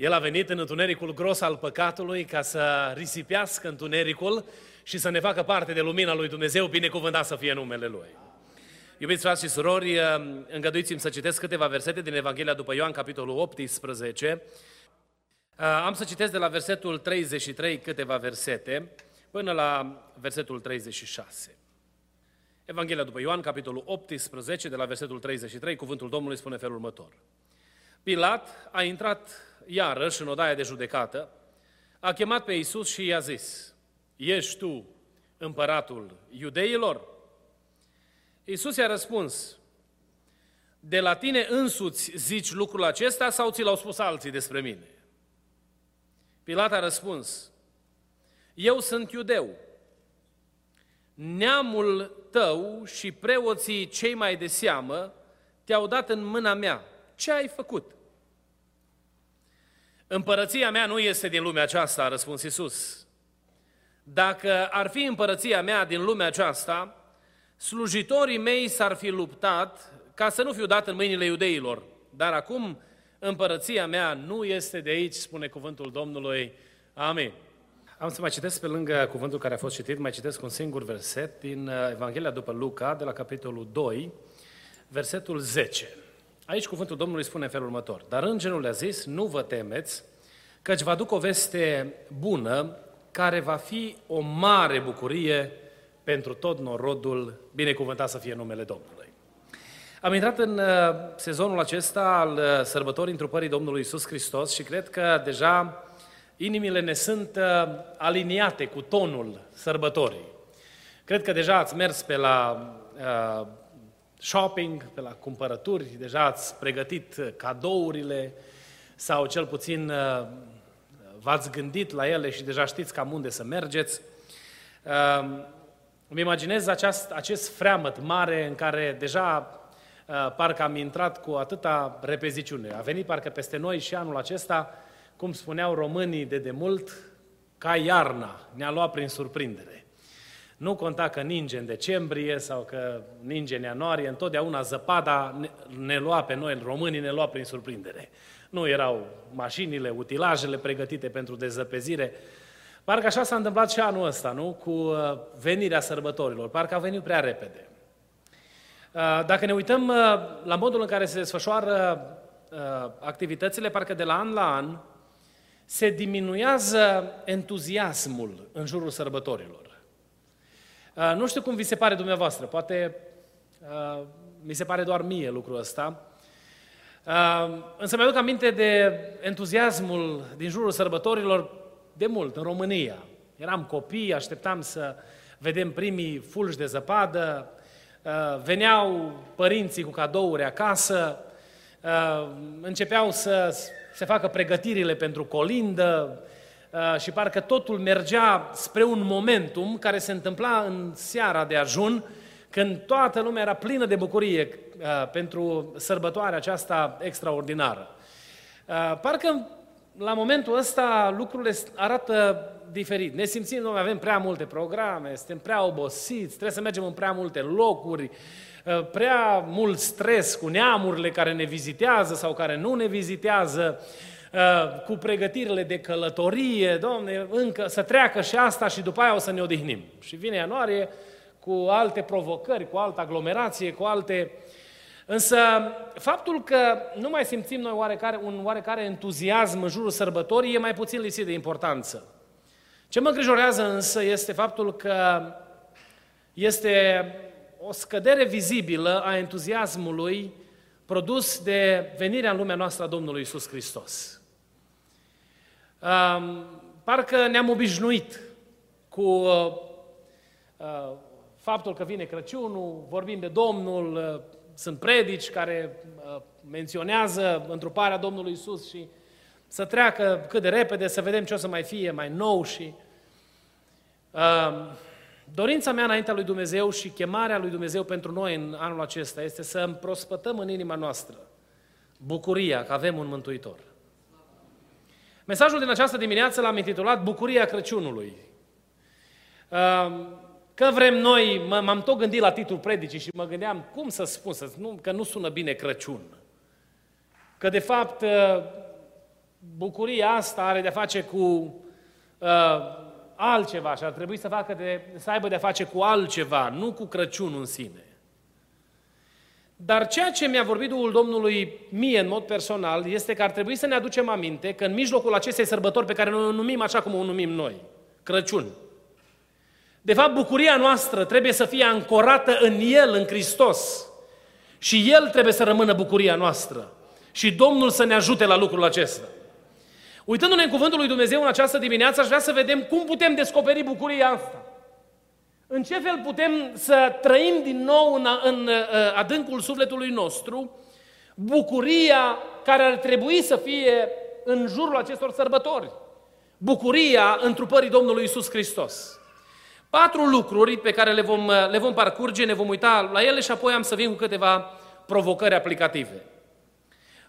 El a venit în întunericul gros al păcatului ca să risipească întunericul și să ne facă parte de lumina lui Dumnezeu, binecuvântat să fie numele Lui. Iubiți frați și surori, îngăduiți-mi să citesc câteva versete din Evanghelia după Ioan, capitolul 18. Am să citesc de la versetul 33 câteva versete până la versetul 36. Evanghelia după Ioan, capitolul 18, de la versetul 33, cuvântul Domnului spune felul următor. Pilat a intrat iarăși în odaia de judecată, a chemat pe Iisus și i-a zis, Ești tu împăratul iudeilor? Iisus i-a răspuns, de la tine însuți zici lucrul acesta sau ți l-au spus alții despre mine? Pilat a răspuns, eu sunt iudeu. Neamul tău și preoții cei mai de seamă te-au dat în mâna mea. Ce ai făcut? Împărăția mea nu este din lumea aceasta, a răspuns Isus. Dacă ar fi împărăția mea din lumea aceasta, slujitorii mei s-ar fi luptat ca să nu fiu dat în mâinile iudeilor. Dar acum împărăția mea nu este de aici, spune cuvântul Domnului. Amin. Am să mai citesc pe lângă cuvântul care a fost citit, mai citesc un singur verset din uh, Evanghelia după Luca, de la capitolul 2, versetul 10. Aici cuvântul Domnului spune în felul următor. Dar îngerul le-a zis, nu vă temeți, căci vă aduc o veste bună care va fi o mare bucurie pentru tot norodul, binecuvântat să fie numele Domnului. Am intrat în uh, sezonul acesta al uh, sărbătorii întrupării Domnului Isus Hristos și cred că deja inimile ne sunt uh, aliniate cu tonul sărbătorii. Cred că deja ați mers pe la shopping, pe la cumpărături, deja ați pregătit cadourile sau cel puțin uh, v-ați gândit la ele și deja știți cam unde să mergeți. Uh, îmi imaginez aceast, acest freamăt mare în care deja uh, parcă am intrat cu atâta repeziciune. A venit parcă peste noi și anul acesta, cum spuneau românii de demult, ca iarna, ne-a luat prin surprindere. Nu conta că ninge în decembrie sau că ninge în ianuarie, întotdeauna zăpada ne, ne lua pe noi, românii ne lua prin surprindere. Nu erau mașinile, utilajele pregătite pentru dezăpezire. Parcă așa s-a întâmplat și anul ăsta, nu? Cu uh, venirea sărbătorilor. Parcă a venit prea repede. Uh, dacă ne uităm uh, la modul în care se desfășoară activitățile, parcă de la an la an se diminuează entuziasmul în jurul sărbătorilor. Uh, nu știu cum vi se pare dumneavoastră, poate uh, mi se pare doar mie lucrul ăsta, uh, însă mi-aduc aminte de entuziasmul din jurul sărbătorilor de mult, în România. Eram copii, așteptam să vedem primii fulgi de zăpadă, veneau părinții cu cadouri acasă, începeau să se facă pregătirile pentru colindă, Uh, și parcă totul mergea spre un momentum care se întâmpla în seara de ajun, când toată lumea era plină de bucurie uh, pentru sărbătoarea aceasta extraordinară. Uh, parcă la momentul ăsta lucrurile arată diferit. Ne simțim, noi avem prea multe programe, suntem prea obosiți, trebuie să mergem în prea multe locuri, prea mult stres cu neamurile care ne vizitează sau care nu ne vizitează. Uh, cu pregătirile de călătorie, domne, încă să treacă și asta și după aia o să ne odihnim. Și vine ianuarie cu alte provocări, cu altă aglomerație, cu alte... Însă, faptul că nu mai simțim noi oarecare, un oarecare entuziasm în jurul sărbătorii e mai puțin lipsit de importanță. Ce mă îngrijorează însă este faptul că este o scădere vizibilă a entuziasmului produs de venirea în lumea noastră a Domnului Isus Hristos parcă ne-am obișnuit cu uh, uh, faptul că vine Crăciunul, vorbim de Domnul, uh, sunt predici care menționează întruparea Domnului Isus și să treacă cât de repede, să vedem ce o să mai fie mai nou și... Uh, dorința mea înaintea lui Dumnezeu și chemarea lui Dumnezeu pentru noi în anul acesta este să împrospătăm în inima noastră bucuria că avem un Mântuitor. Mesajul din această dimineață l-am intitulat Bucuria Crăciunului. Că vrem noi, m-am tot gândit la titlul predicii și mă gândeam cum să spun, să, nu, că nu sună bine Crăciun. Că de fapt bucuria asta are de-a face cu uh, altceva și ar trebui să, facă de, să aibă de-a face cu altceva, nu cu Crăciunul în sine. Dar ceea ce mi-a vorbit Duhul Domnului mie în mod personal este că ar trebui să ne aducem aminte că în mijlocul acestei sărbători pe care noi o numim așa cum o numim noi, Crăciun, de fapt bucuria noastră trebuie să fie ancorată în El, în Hristos. Și El trebuie să rămână bucuria noastră. Și Domnul să ne ajute la lucrul acesta. Uitându-ne în Cuvântul lui Dumnezeu în această dimineață, aș vrea să vedem cum putem descoperi bucuria asta. În ce fel putem să trăim din nou în, în uh, adâncul sufletului nostru bucuria care ar trebui să fie în jurul acestor sărbători. Bucuria întrupării Domnului Isus Hristos. Patru lucruri pe care le vom, uh, le vom parcurge, ne vom uita la ele și apoi am să vin cu câteva provocări aplicative.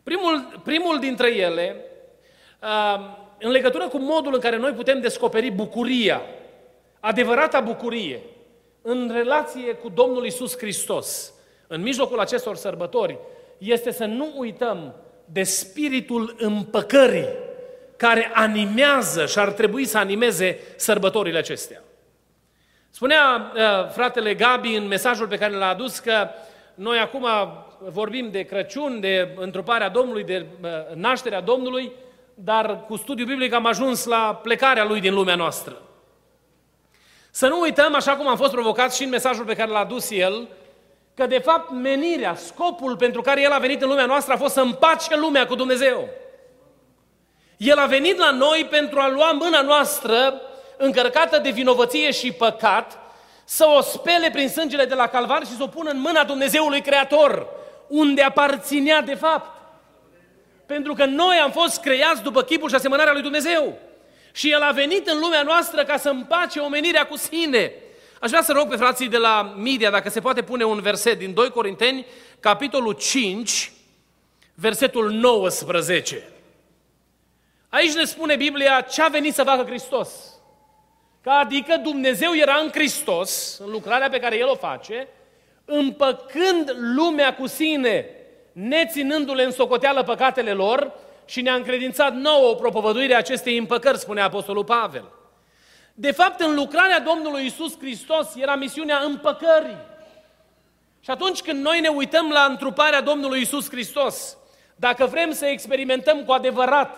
Primul, primul dintre ele, uh, în legătură cu modul în care noi putem descoperi bucuria adevărata bucurie în relație cu Domnul Isus Hristos, în mijlocul acestor sărbători, este să nu uităm de spiritul împăcării care animează și ar trebui să animeze sărbătorile acestea. Spunea uh, fratele Gabi în mesajul pe care l-a adus că noi acum vorbim de Crăciun, de întruparea Domnului, de uh, nașterea Domnului, dar cu studiul biblic am ajuns la plecarea Lui din lumea noastră. Să nu uităm, așa cum am fost provocat și în mesajul pe care l-a adus el, că de fapt menirea, scopul pentru care el a venit în lumea noastră a fost să împace lumea cu Dumnezeu. El a venit la noi pentru a lua mâna noastră încărcată de vinovăție și păcat, să o spele prin sângele de la calvar și să o pună în mâna Dumnezeului Creator, unde aparținea de fapt. Pentru că noi am fost creați după chipul și asemănarea lui Dumnezeu. Și El a venit în lumea noastră ca să împace omenirea cu sine. Aș vrea să rog pe frații de la media dacă se poate pune un verset din 2 Corinteni, capitolul 5, versetul 19. Aici ne spune Biblia ce a venit să facă Hristos. Că adică Dumnezeu era în Hristos, în lucrarea pe care El o face, împăcând lumea cu sine, neținându-le în socoteală păcatele lor, și ne-a încredințat nouă o propovăduire a acestei împăcări, spune Apostolul Pavel. De fapt, în lucrarea Domnului Isus Hristos era misiunea împăcării. Și atunci când noi ne uităm la întruparea Domnului Isus Hristos, dacă vrem să experimentăm cu adevărat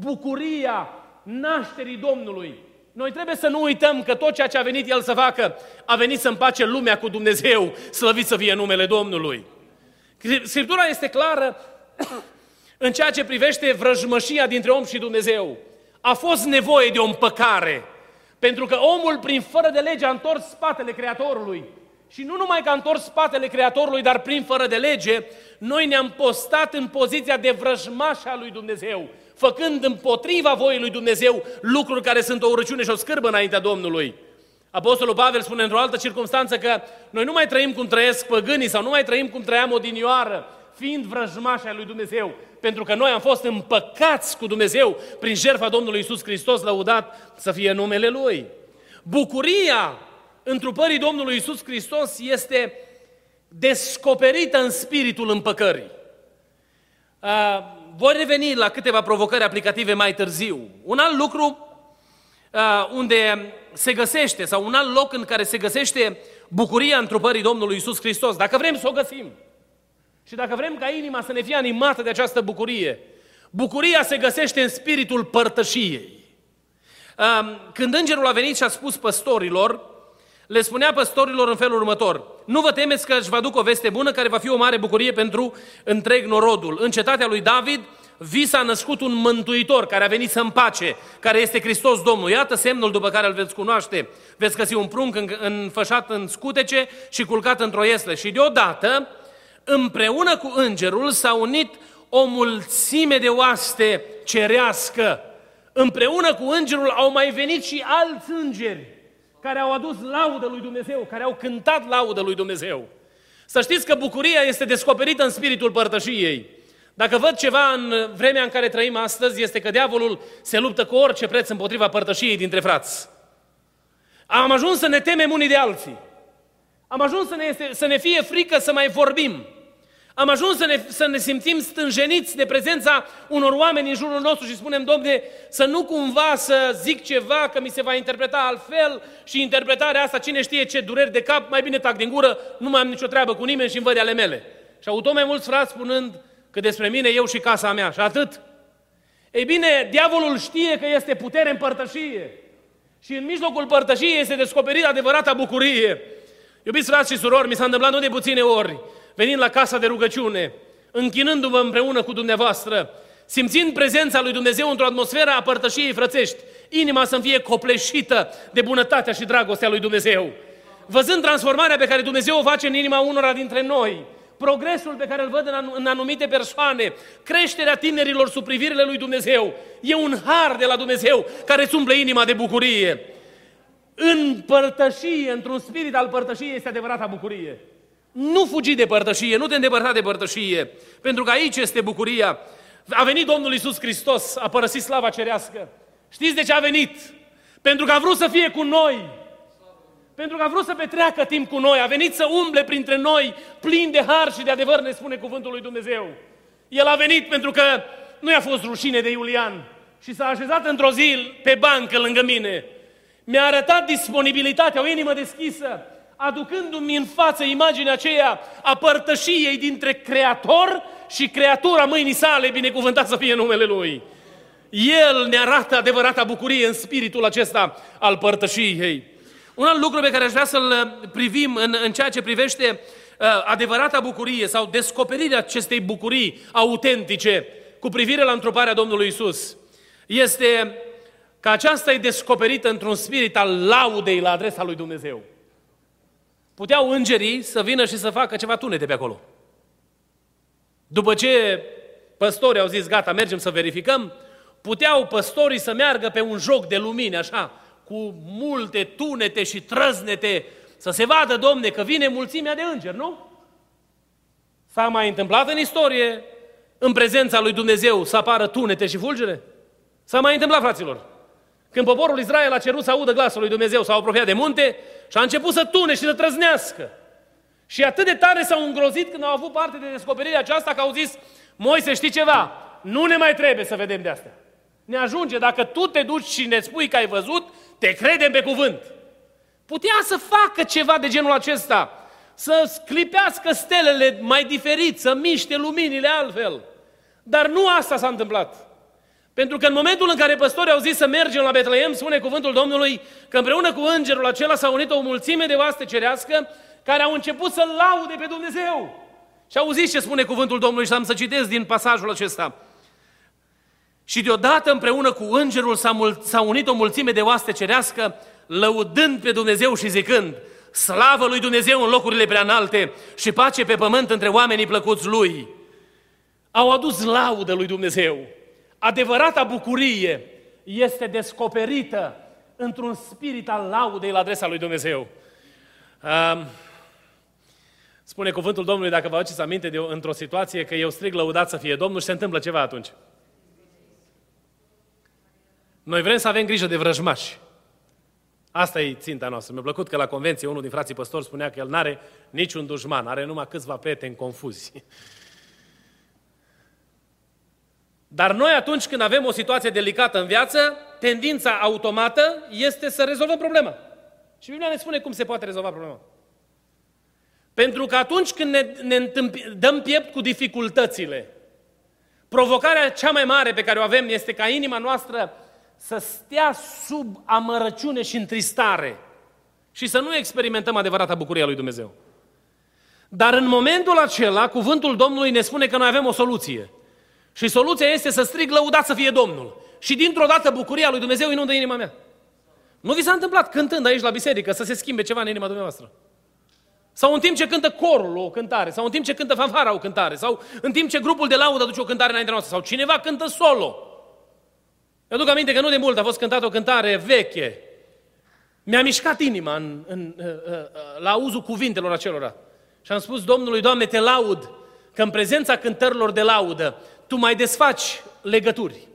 bucuria nașterii Domnului, noi trebuie să nu uităm că tot ceea ce a venit El să facă, a venit să împace lumea cu Dumnezeu, slăvit să fie numele Domnului. Scriptura este clară în ceea ce privește vrăjmășia dintre om și Dumnezeu. A fost nevoie de o împăcare, pentru că omul, prin fără de lege, a întors spatele Creatorului. Și nu numai că a întors spatele Creatorului, dar prin fără de lege, noi ne-am postat în poziția de vrăjmașa lui Dumnezeu, făcând împotriva voii lui Dumnezeu lucruri care sunt o urăciune și o scârbă înaintea Domnului. Apostolul Pavel spune într-o altă circunstanță că noi nu mai trăim cum trăiesc păgânii sau nu mai trăim cum trăiam odinioară, fiind vrăjmașa lui Dumnezeu, pentru că noi am fost împăcați cu Dumnezeu prin jertfa Domnului Isus Hristos, lăudat să fie numele Lui. Bucuria întrupării Domnului Isus Hristos este descoperită în spiritul împăcării. Voi reveni la câteva provocări aplicative mai târziu. Un alt lucru unde se găsește, sau un alt loc în care se găsește bucuria întrupării Domnului Isus Hristos, dacă vrem să o găsim, și dacă vrem ca inima să ne fie animată de această bucurie, bucuria se găsește în spiritul părtășiei. Când îngerul a venit și a spus păstorilor, le spunea păstorilor în felul următor, nu vă temeți că își vă aduc o veste bună care va fi o mare bucurie pentru întreg norodul. În cetatea lui David vi s-a născut un mântuitor care a venit să împace, care este Hristos Domnul. Iată semnul după care îl veți cunoaște. Veți găsi un prunc înfășat în scutece și culcat într-o iesle. Și deodată împreună cu îngerul s-a unit o mulțime de oaste cerească. Împreună cu îngerul au mai venit și alți îngeri care au adus laudă lui Dumnezeu, care au cântat laudă lui Dumnezeu. Să știți că bucuria este descoperită în spiritul părtășiei. Dacă văd ceva în vremea în care trăim astăzi, este că diavolul se luptă cu orice preț împotriva părtășiei dintre frați. Am ajuns să ne temem unii de alții. Am ajuns să ne, este, să ne fie frică să mai vorbim. Am ajuns să ne, să ne simțim stânjeniți de prezența unor oameni în jurul nostru și spunem, Domne, să nu cumva să zic ceva, că mi se va interpreta altfel și interpretarea asta, cine știe ce dureri de cap, mai bine tac din gură, nu mai am nicio treabă cu nimeni și îmi văd ale mele. Și au tot mai mulți frați spunând că despre mine, eu și casa mea și atât. Ei bine, diavolul știe că este putere în părtășie. Și în mijlocul părtășiei este descoperit adevărata bucurie. Iubiți frați și surori, mi s-a întâmplat nu de puține ori, venind la casa de rugăciune, închinându-mă împreună cu dumneavoastră, simțind prezența lui Dumnezeu într-o atmosferă a părtășiei frățești, inima să-mi fie copleșită de bunătatea și dragostea lui Dumnezeu. Văzând transformarea pe care Dumnezeu o face în inima unora dintre noi, progresul pe care îl văd în anumite persoane, creșterea tinerilor sub privirile lui Dumnezeu, e un har de la Dumnezeu care îți umple inima de bucurie. În părtășie, într-un spirit al părtășiei, este adevărata bucurie. Nu fugi de părtășie, nu te îndepărta de părtășie, pentru că aici este bucuria. A venit Domnul Isus Hristos, a părăsit slava cerească. Știți de ce a venit? Pentru că a vrut să fie cu noi. Pentru că a vrut să petreacă timp cu noi. A venit să umble printre noi, plin de har și de adevăr, ne spune cuvântul lui Dumnezeu. El a venit pentru că nu i-a fost rușine de Iulian și s-a așezat într-o zi pe bancă lângă mine. Mi-a arătat disponibilitatea, o inimă deschisă, aducându-mi în față imaginea aceea a părtășiei dintre Creator și creatura mâinii sale, binecuvântat să fie numele Lui. El ne arată adevărata bucurie în spiritul acesta al părtășiei. Un alt lucru pe care aș vrea să-l privim în, în ceea ce privește uh, adevărata bucurie sau descoperirea acestei bucurii autentice cu privire la întruparea Domnului Isus, este că aceasta e descoperită într-un spirit al laudei la adresa lui Dumnezeu. Puteau îngerii să vină și să facă ceva tunete pe acolo. După ce păstorii au zis, gata, mergem să verificăm, puteau păstorii să meargă pe un joc de lumini, așa, cu multe tunete și trăznete, să se vadă, domne, că vine mulțimea de îngeri, nu? S-a mai întâmplat în istorie, în prezența lui Dumnezeu, să apară tunete și fulgere? S-a mai întâmplat, fraților. Când poporul Israel a cerut să audă glasul lui Dumnezeu, s-au apropiat de munte și a început să tune și să trăznească. Și atât de tare s-au îngrozit când au avut parte de descoperirea aceasta că au zis, Moise, știi ceva? Nu ne mai trebuie să vedem de astea. Ne ajunge, dacă tu te duci și ne spui că ai văzut, te credem pe cuvânt. Putea să facă ceva de genul acesta, să sclipească stelele mai diferit, să miște luminile altfel. Dar nu asta s-a întâmplat. Pentru că în momentul în care păstorii au zis să mergem la Betleem, spune cuvântul Domnului că împreună cu îngerul acela s-a unit o mulțime de oaste cerească care au început să laude pe Dumnezeu. Și auziți ce spune cuvântul Domnului și am să citesc din pasajul acesta. Și deodată împreună cu îngerul s-a, mul- s-a unit o mulțime de oaste cerească, lăudând pe Dumnezeu și zicând, Slavă lui Dumnezeu în locurile prea înalte și pace pe pământ între oamenii plăcuți lui. Au adus laudă lui Dumnezeu. Adevărata bucurie este descoperită într-un spirit al laudei la adresa lui Dumnezeu. Um, spune cuvântul Domnului, dacă vă aduceți aminte de într-o situație că eu strig lăudat să fie Domnul și se întâmplă ceva atunci. Noi vrem să avem grijă de vrăjmași. Asta e ținta noastră. Mi-a plăcut că la convenție unul din frații păstori spunea că el nu are niciun dușman, are numai câțiva prieteni confuzi. Dar noi atunci când avem o situație delicată în viață, tendința automată este să rezolvăm problema. Și Biblia ne spune cum se poate rezolva problema. Pentru că atunci când ne, ne întâmpi, dăm piept cu dificultățile, provocarea cea mai mare pe care o avem este ca inima noastră să stea sub amărăciune și întristare și să nu experimentăm adevărata bucurie a lui Dumnezeu. Dar în momentul acela, cuvântul Domnului ne spune că noi avem o soluție. Și soluția este să strig lăudat să fie Domnul. Și dintr-o dată bucuria lui Dumnezeu inundă inima mea. Nu vi s-a întâmplat cântând aici la biserică să se schimbe ceva în inima dumneavoastră? Sau în timp ce cântă corul o cântare, sau în timp ce cântă fanfara o cântare, sau în timp ce grupul de laudă aduce o cântare înaintea noastră, sau cineva cântă solo. Eu aduc aminte că nu de mult a fost cântată o cântare veche. Mi-a mișcat inima în, în, în, la auzul cuvintelor acelora. Și am spus Domnului, Doamne, te laud că în prezența cântărilor de laudă Tu mai desfaci legături.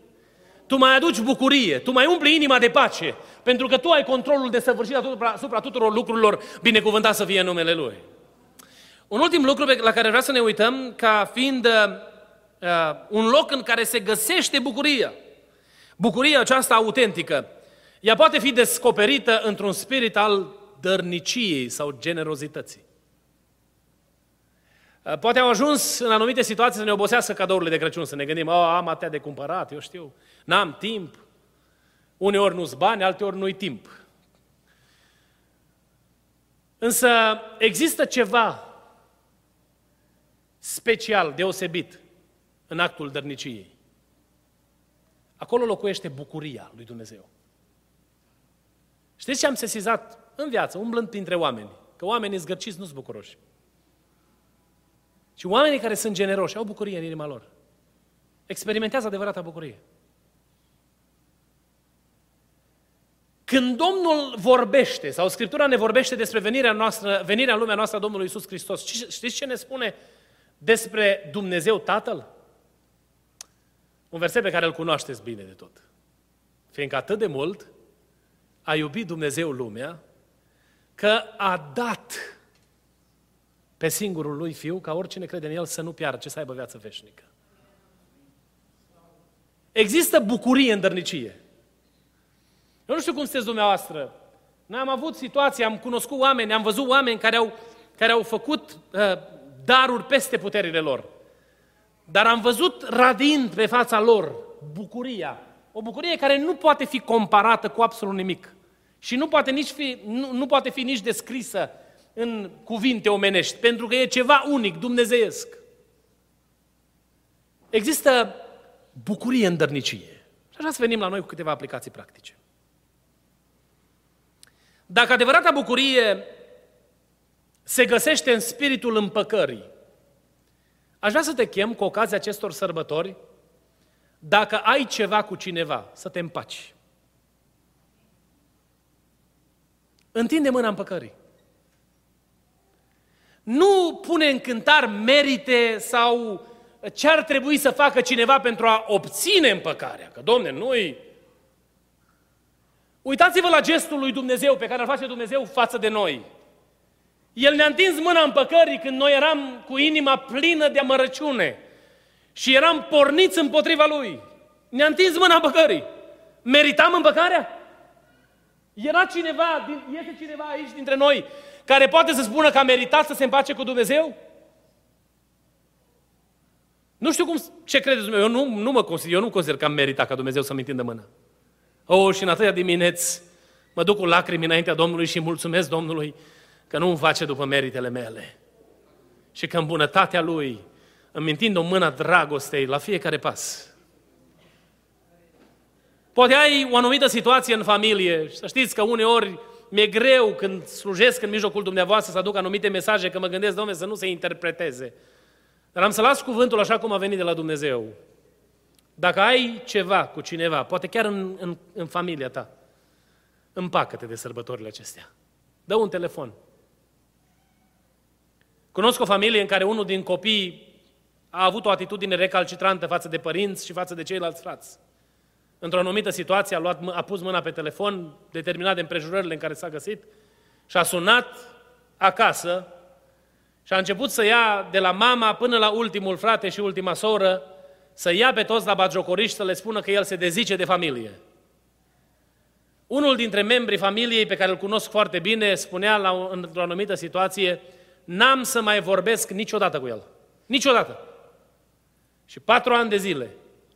Tu mai aduci bucurie, tu mai umpli inima de pace, pentru că tu ai controlul de săvârșit asupra tuturor lucrurilor, binecuvântat să fie numele Lui. Un ultim lucru la care vreau să ne uităm ca fiind uh, uh, un loc în care se găsește bucuria. Bucuria aceasta autentică. Ea poate fi descoperită într-un spirit al dărniciei sau generozității. Uh, poate au ajuns în anumite situații să ne obosească cadourile de Crăciun, să ne gândim, oh, am atâtea de cumpărat, eu știu, n-am timp. Uneori nu-s bani, alteori nu-i timp. Însă există ceva special, deosebit, în actul dărniciei. Acolo locuiește bucuria lui Dumnezeu. Știți ce am sesizat în viață, umblând printre oameni? Că oamenii zgârciți nu-s bucuroși. Și oamenii care sunt generoși au bucurie în inima lor. Experimentează adevărata bucurie. Când Domnul vorbește, sau Scriptura ne vorbește despre venirea, noastră, venirea în lumea noastră a Domnului Isus Hristos, știți ce ne spune despre Dumnezeu Tatăl? Un verset pe care îl cunoașteți bine de tot. Fiindcă atât de mult a iubit Dumnezeu lumea, că a dat pe singurul lui Fiu, ca oricine crede în El să nu piară, ci să aibă viață veșnică. Există bucurie în dărnicie. Eu nu știu cum sunteți dumneavoastră. Noi am avut situații, am cunoscut oameni, am văzut oameni care au, care au făcut uh, daruri peste puterile lor. Dar am văzut radind pe fața lor bucuria. O bucurie care nu poate fi comparată cu absolut nimic. Și nu poate, nici fi, nu, nu poate fi nici descrisă în cuvinte omenești, pentru că e ceva unic, dumnezeiesc. Există bucurie în dărnicie. Și așa să venim la noi cu câteva aplicații practice. Dacă adevărata bucurie se găsește în spiritul împăcării, aș vrea să te chem cu ocazia acestor sărbători, dacă ai ceva cu cineva, să te împaci. Întinde mâna împăcării. Nu pune în cântar merite sau ce ar trebui să facă cineva pentru a obține împăcarea. Că, domne, nu-i Uitați-vă la gestul lui Dumnezeu pe care îl face Dumnezeu față de noi. El ne-a întins mâna împăcării când noi eram cu inima plină de amărăciune și eram porniți împotriva Lui. Ne-a întins mâna împăcării. Meritam împăcarea? Era cineva, este cineva aici dintre noi care poate să spună că a meritat să se împace cu Dumnezeu? Nu știu cum, ce credeți dumneavoastră, eu nu, nu mă consider, eu nu consider că am meritat ca Dumnezeu să-mi întindă mâna. Oh, și în atâtea dimineți mă duc cu lacrimi înaintea Domnului și mulțumesc Domnului că nu îmi face după meritele mele. Și că în bunătatea Lui îmi întind o mână dragostei la fiecare pas. Poate ai o anumită situație în familie și să știți că uneori mi-e greu când slujesc în mijlocul dumneavoastră să aduc anumite mesaje, că mă gândesc, Domnule, să nu se interpreteze. Dar am să las cuvântul așa cum a venit de la Dumnezeu. Dacă ai ceva cu cineva, poate chiar în, în, în familia ta, împacă-te de sărbătorile acestea. Dă un telefon. Cunosc o familie în care unul din copii a avut o atitudine recalcitrantă față de părinți și față de ceilalți frați. Într-o anumită situație a, luat, a pus mâna pe telefon, determinat de împrejurările în care s-a găsit, și a sunat acasă și a început să ia de la mama până la ultimul frate și ultima soră să ia pe toți la bagiocoriști să le spună că el se dezice de familie. Unul dintre membrii familiei pe care îl cunosc foarte bine spunea la, într-o anumită situație, n-am să mai vorbesc niciodată cu el. Niciodată. Și patru ani de zile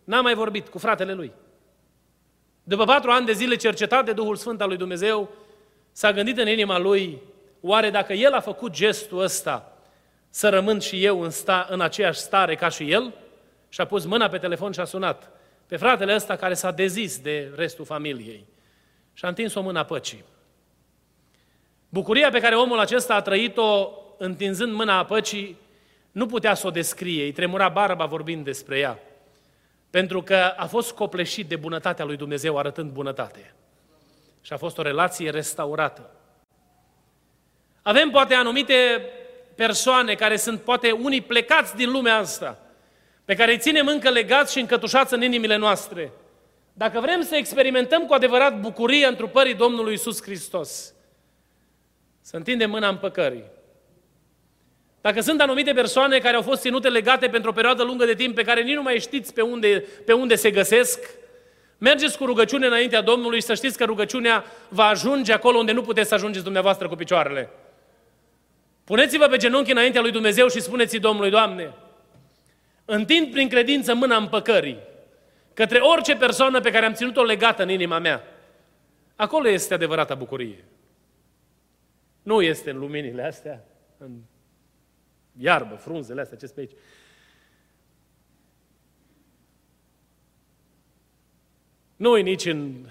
n-am mai vorbit cu fratele lui. După patru ani de zile cercetat de Duhul Sfânt al lui Dumnezeu, s-a gândit în inima lui, oare dacă el a făcut gestul ăsta, să rămân și eu în, sta, în aceeași stare ca și el? și a pus mâna pe telefon și a sunat pe fratele ăsta care s-a dezis de restul familiei și a întins o mână păcii. Bucuria pe care omul acesta a trăit-o întinzând mâna a păcii, nu putea să o descrie, îi tremura barba vorbind despre ea. Pentru că a fost copleșit de bunătatea lui Dumnezeu arătând bunătate. Și a fost o relație restaurată. Avem poate anumite persoane care sunt poate unii plecați din lumea asta, pe care îi ținem încă legați și încătușați în inimile noastre. Dacă vrem să experimentăm cu adevărat bucuria întrupării Domnului Isus Hristos, să întindem mâna împăcării. Dacă sunt anumite persoane care au fost ținute legate pentru o perioadă lungă de timp, pe care nici nu mai știți pe unde, pe unde se găsesc, mergeți cu rugăciune înaintea Domnului și să știți că rugăciunea va ajunge acolo unde nu puteți să ajungeți dumneavoastră cu picioarele. Puneți-vă pe genunchi înaintea lui Dumnezeu și spuneți Domnului, Doamne, întind prin credință mâna împăcării către orice persoană pe care am ținut-o legată în inima mea. Acolo este adevărata bucurie. Nu este în luminile astea, în iarbă, frunzele astea, ce pe aici. Nu e nici în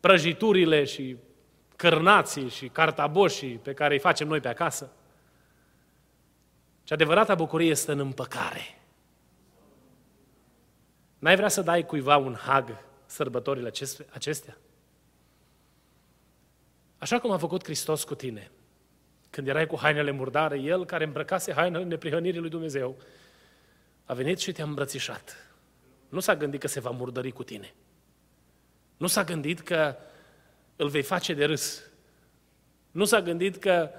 prăjiturile și cărnații și cartaboșii pe care îi facem noi pe acasă. Și adevărata bucurie este în împăcare. N-ai vrea să dai cuiva un hag sărbătorile acestea? Așa cum a făcut Hristos cu tine. Când erai cu hainele murdare, El care îmbrăcase hainele neprihănirii lui Dumnezeu, a venit și te-a îmbrățișat. Nu s-a gândit că se va murdări cu tine. Nu s-a gândit că îl vei face de râs. Nu s-a gândit că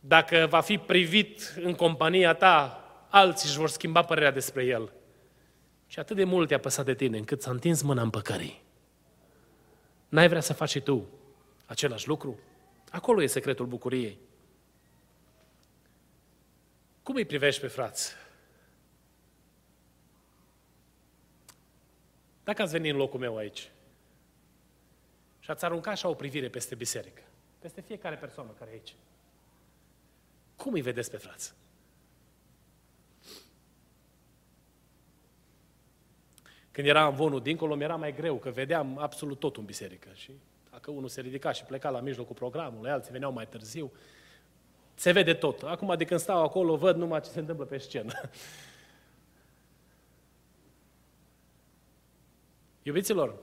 dacă va fi privit în compania ta, alții își vor schimba părerea despre el. Și atât de mult te-a păsat de tine, încât s-a întins mâna în păcării. N-ai vrea să faci și tu același lucru? Acolo e secretul bucuriei. Cum îi privești pe frați? Dacă ați venit în locul meu aici și ați aruncat așa o privire peste biserică, peste fiecare persoană care e aici, cum îi vedeți pe frați? Când era în vonul dincolo, mi era mai greu, că vedeam absolut tot în biserică. Și dacă unul se ridica și pleca la mijlocul programului, alții veneau mai târziu, se vede tot. Acum, de când stau acolo, văd numai ce se întâmplă pe scenă. Iubiților,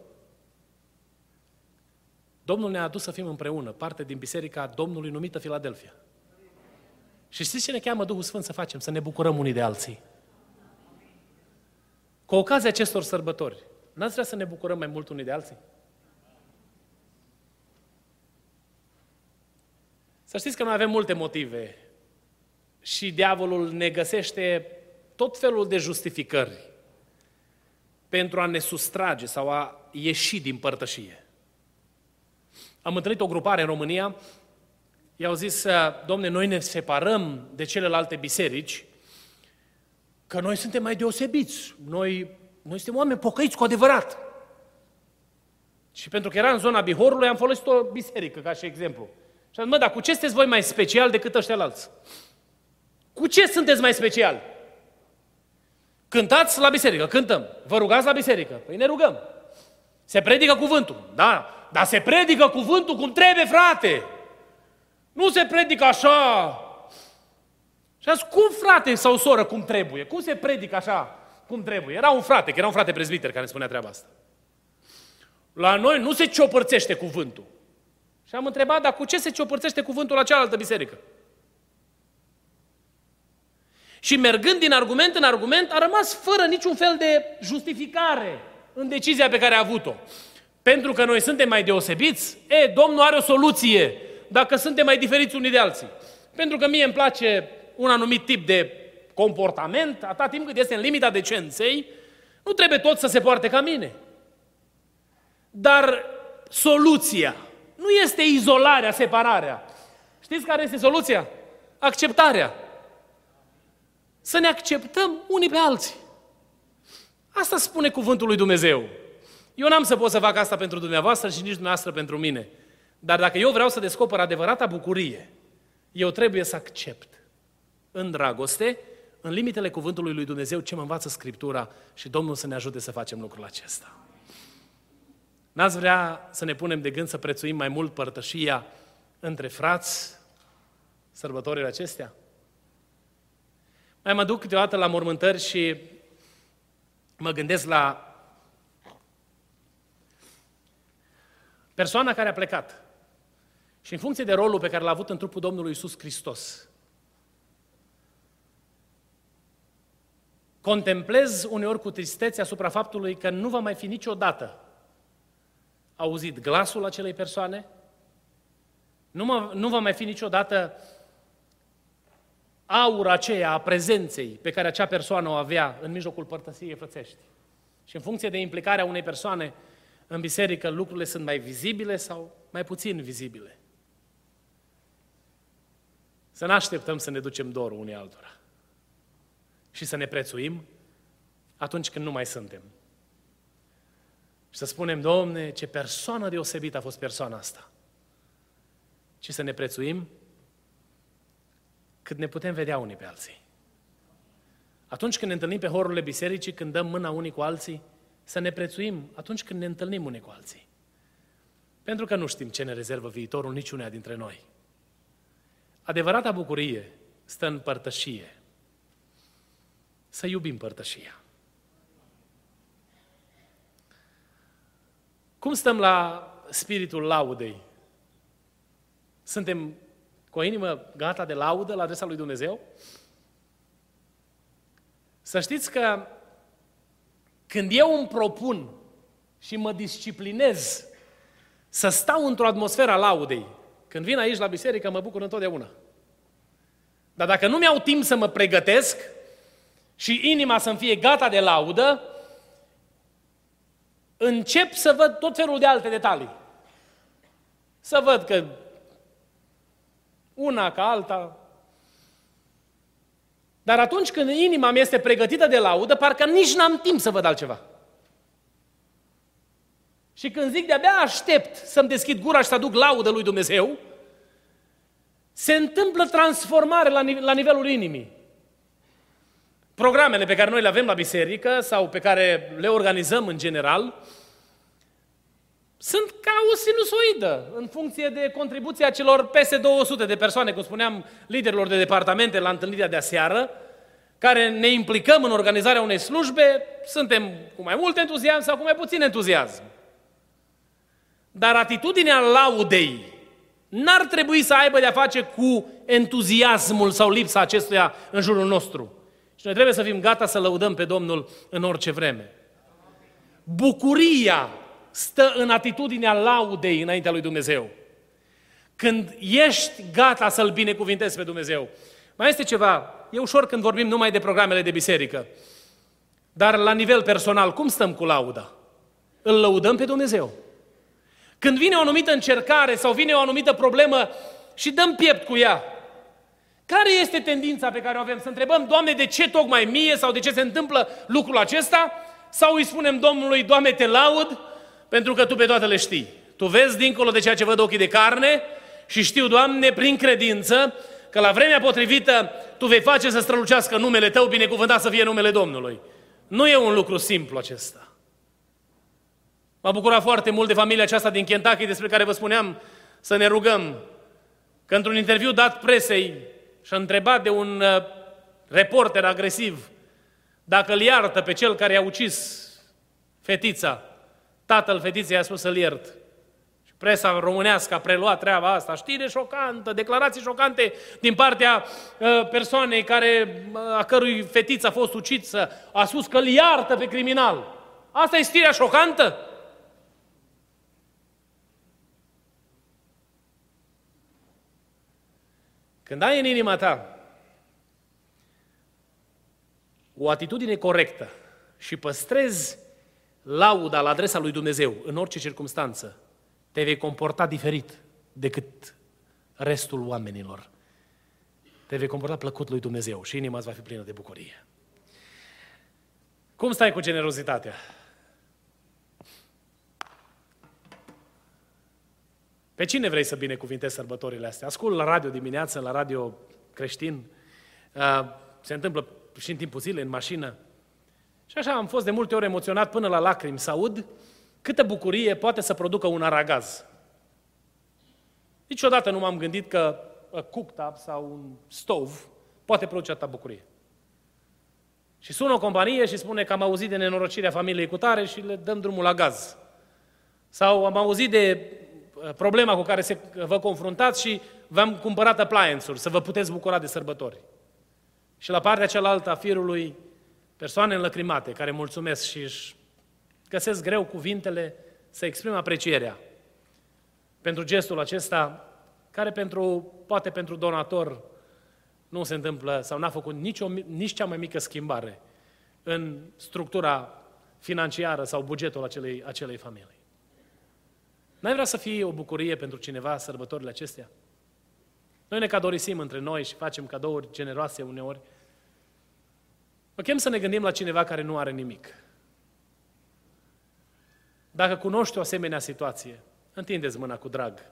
Domnul ne-a adus să fim împreună, parte din biserica Domnului numită Filadelfia. Și știți ce ne cheamă Duhul Sfânt să facem? Să ne bucurăm unii de alții. Cu ocazia acestor sărbători, n-ați vrea să ne bucurăm mai mult unii de alții? Să știți că noi avem multe motive și diavolul ne găsește tot felul de justificări pentru a ne sustrage sau a ieși din părtășie. Am întâlnit o grupare în România i-au zis, domne, noi ne separăm de celelalte biserici, că noi suntem mai deosebiți, noi, noi suntem oameni pocăiți cu adevărat. Și pentru că era în zona Bihorului, am folosit o biserică ca și exemplu. Și am zis, mă, dar cu ce sunteți voi mai special decât ăștia alți? Cu ce sunteți mai special? Cântați la biserică, cântăm. Vă rugați la biserică. Păi ne rugăm. Se predică cuvântul. Da, dar se predică cuvântul cum trebuie, frate. Nu se predică așa. Și azi, cum frate sau soră cum trebuie? Cum se predică așa cum trebuie? Era un frate, că era un frate prezbiter care îmi spunea treaba asta. La noi nu se ciopărțește cuvântul. Și am întrebat, dar cu ce se ciopărțește cuvântul la cealaltă biserică? Și mergând din argument în argument, a rămas fără niciun fel de justificare în decizia pe care a avut-o. Pentru că noi suntem mai deosebiți, e, Domnul are o soluție dacă suntem mai diferiți unii de alții. Pentru că mie îmi place un anumit tip de comportament, atât timp cât este în limita decenței, nu trebuie tot să se poarte ca mine. Dar soluția nu este izolarea, separarea. Știți care este soluția? Acceptarea. Să ne acceptăm unii pe alții. Asta spune cuvântul lui Dumnezeu. Eu n-am să pot să fac asta pentru dumneavoastră și nici dumneavoastră pentru mine. Dar dacă eu vreau să descoper adevărata bucurie, eu trebuie să accept în dragoste, în limitele cuvântului lui Dumnezeu, ce mă învață Scriptura și Domnul să ne ajute să facem lucrul acesta. N-ați vrea să ne punem de gând să prețuim mai mult părtășia între frați, sărbătorile acestea? Mai mă duc câteodată la mormântări și mă gândesc la persoana care a plecat. Și în funcție de rolul pe care l-a avut în trupul Domnului Isus Hristos, contemplez uneori cu tristețe asupra faptului că nu va mai fi niciodată auzit glasul acelei persoane, nu, mă, nu va mai fi niciodată aura aceea a prezenței pe care acea persoană o avea în mijlocul părtăsiei frățești. Și în funcție de implicarea unei persoane în biserică, lucrurile sunt mai vizibile sau mai puțin vizibile. Să nu așteptăm să ne ducem dorul unii altora și să ne prețuim atunci când nu mai suntem. Și să spunem, Domne, ce persoană deosebită a fost persoana asta. Și să ne prețuim cât ne putem vedea unii pe alții. Atunci când ne întâlnim pe horurile bisericii, când dăm mâna unii cu alții, să ne prețuim atunci când ne întâlnim unii cu alții. Pentru că nu știm ce ne rezervă viitorul niciunea dintre noi. Adevărata bucurie stă în părtășie. Să iubim părtășia. Cum stăm la spiritul laudei? Suntem cu o inimă gata de laudă la adresa lui Dumnezeu? Să știți că când eu îmi propun și mă disciplinez să stau într-o atmosferă a laudei, când vin aici la biserică mă bucur întotdeauna. Dar dacă nu mi-au timp să mă pregătesc și inima să-mi fie gata de laudă, încep să văd tot felul de alte detalii. Să văd că una ca alta. Dar atunci când inima mi este pregătită de laudă, parcă nici n-am timp să văd altceva. Și când zic de-abia aștept să-mi deschid gura și să aduc laudă lui Dumnezeu, se întâmplă transformare la, la nivelul inimii. Programele pe care noi le avem la biserică sau pe care le organizăm în general, sunt ca o sinusoidă în funcție de contribuția celor peste 200 de persoane, cum spuneam, liderilor de departamente la întâlnirea de aseară, care ne implicăm în organizarea unei slujbe, suntem cu mai mult entuziasm sau cu mai puțin entuziasm. Dar atitudinea laudei n-ar trebui să aibă de-a face cu entuziasmul sau lipsa acestuia în jurul nostru. Și noi trebuie să fim gata să lăudăm pe Domnul în orice vreme. Bucuria stă în atitudinea laudei înaintea lui Dumnezeu. Când ești gata să-L binecuvintezi pe Dumnezeu. Mai este ceva, e ușor când vorbim numai de programele de biserică. Dar la nivel personal, cum stăm cu lauda? Îl lăudăm pe Dumnezeu. Când vine o anumită încercare sau vine o anumită problemă și dăm piept cu ea, care este tendința pe care o avem? Să întrebăm, Doamne, de ce tocmai mie sau de ce se întâmplă lucrul acesta? Sau îi spunem Domnului, Doamne, te laud pentru că Tu pe toate le știi. Tu vezi dincolo de ceea ce văd ochii de carne și știu, Doamne, prin credință, că la vremea potrivită Tu vei face să strălucească numele Tău, binecuvântat să fie numele Domnului. Nu e un lucru simplu acesta. M-a bucurat foarte mult de familia aceasta din Kentucky despre care vă spuneam să ne rugăm. Că într-un interviu dat presei și-a întrebat de un uh, reporter agresiv dacă îl iartă pe cel care a ucis fetița, Tatăl fetiței a spus să-l iert. Și presa românească a preluat treaba asta. Știre șocantă, declarații șocante din partea uh, persoanei care, uh, a cărui fetiță a fost uciță. A spus că îl iartă pe criminal. Asta e știrea șocantă? Când ai în inima ta o atitudine corectă și păstrezi lauda la adresa lui Dumnezeu în orice circunstanță, te vei comporta diferit decât restul oamenilor. Te vei comporta plăcut lui Dumnezeu și inima îți va fi plină de bucurie. Cum stai cu generozitatea? Pe cine vrei să binecuvintezi sărbătorile astea? Ascult la radio dimineață, la radio creștin. Se întâmplă și în timpul zilei, în mașină. Și așa am fost de multe ori emoționat până la lacrimi să aud câtă bucurie poate să producă un aragaz. Niciodată nu m-am gândit că a cooktop sau un stov poate produce atâta bucurie. Și sună o companie și spune că am auzit de nenorocirea familiei cu tare și le dăm drumul la gaz. Sau am auzit de uh, problema cu care se, vă confruntați și v-am cumpărat appliances-uri să vă puteți bucura de sărbători. Și la partea cealaltă a firului, persoane înlăcrimate care mulțumesc și își găsesc greu cuvintele să exprimă aprecierea pentru gestul acesta, care pentru, poate pentru donator nu se întâmplă sau n-a făcut nicio, nici cea mai mică schimbare în structura financiară sau bugetul acelei, acelei familii. N-ai vrea să fie o bucurie pentru cineva sărbătorile acestea? Noi ne cadorisim între noi și facem cadouri generoase uneori. Mă chem să ne gândim la cineva care nu are nimic. Dacă cunoști o asemenea situație, întindeți mâna cu drag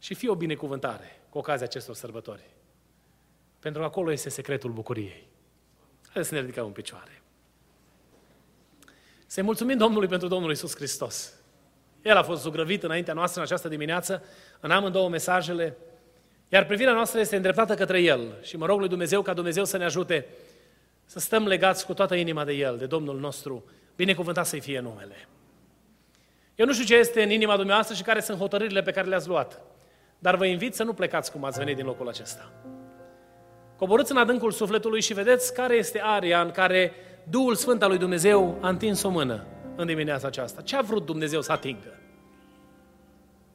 și fie o binecuvântare cu ocazia acestor sărbători. Pentru că acolo este secretul bucuriei. Haideți să ne ridicăm în picioare. Să-i mulțumim Domnului pentru Domnul Isus Hristos. El a fost zugrăvit înaintea noastră în această dimineață, în amândouă mesajele, iar privirea noastră este îndreptată către El. Și mă rog lui Dumnezeu ca Dumnezeu să ne ajute să stăm legați cu toată inima de El, de Domnul nostru, binecuvântat să-i fie numele. Eu nu știu ce este în inima dumneavoastră și care sunt hotărârile pe care le-ați luat, dar vă invit să nu plecați cum ați venit din locul acesta. Coborâți în adâncul sufletului și vedeți care este aria în care Duhul Sfânt al lui Dumnezeu a întins o mână în dimineața aceasta. Ce a vrut Dumnezeu să atingă?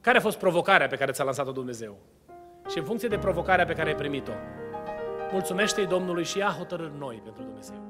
Care a fost provocarea pe care ți-a lansat-o Dumnezeu? Și în funcție de provocarea pe care ai primit-o, mulțumește-i Domnului și ia hotărâri noi pentru Dumnezeu.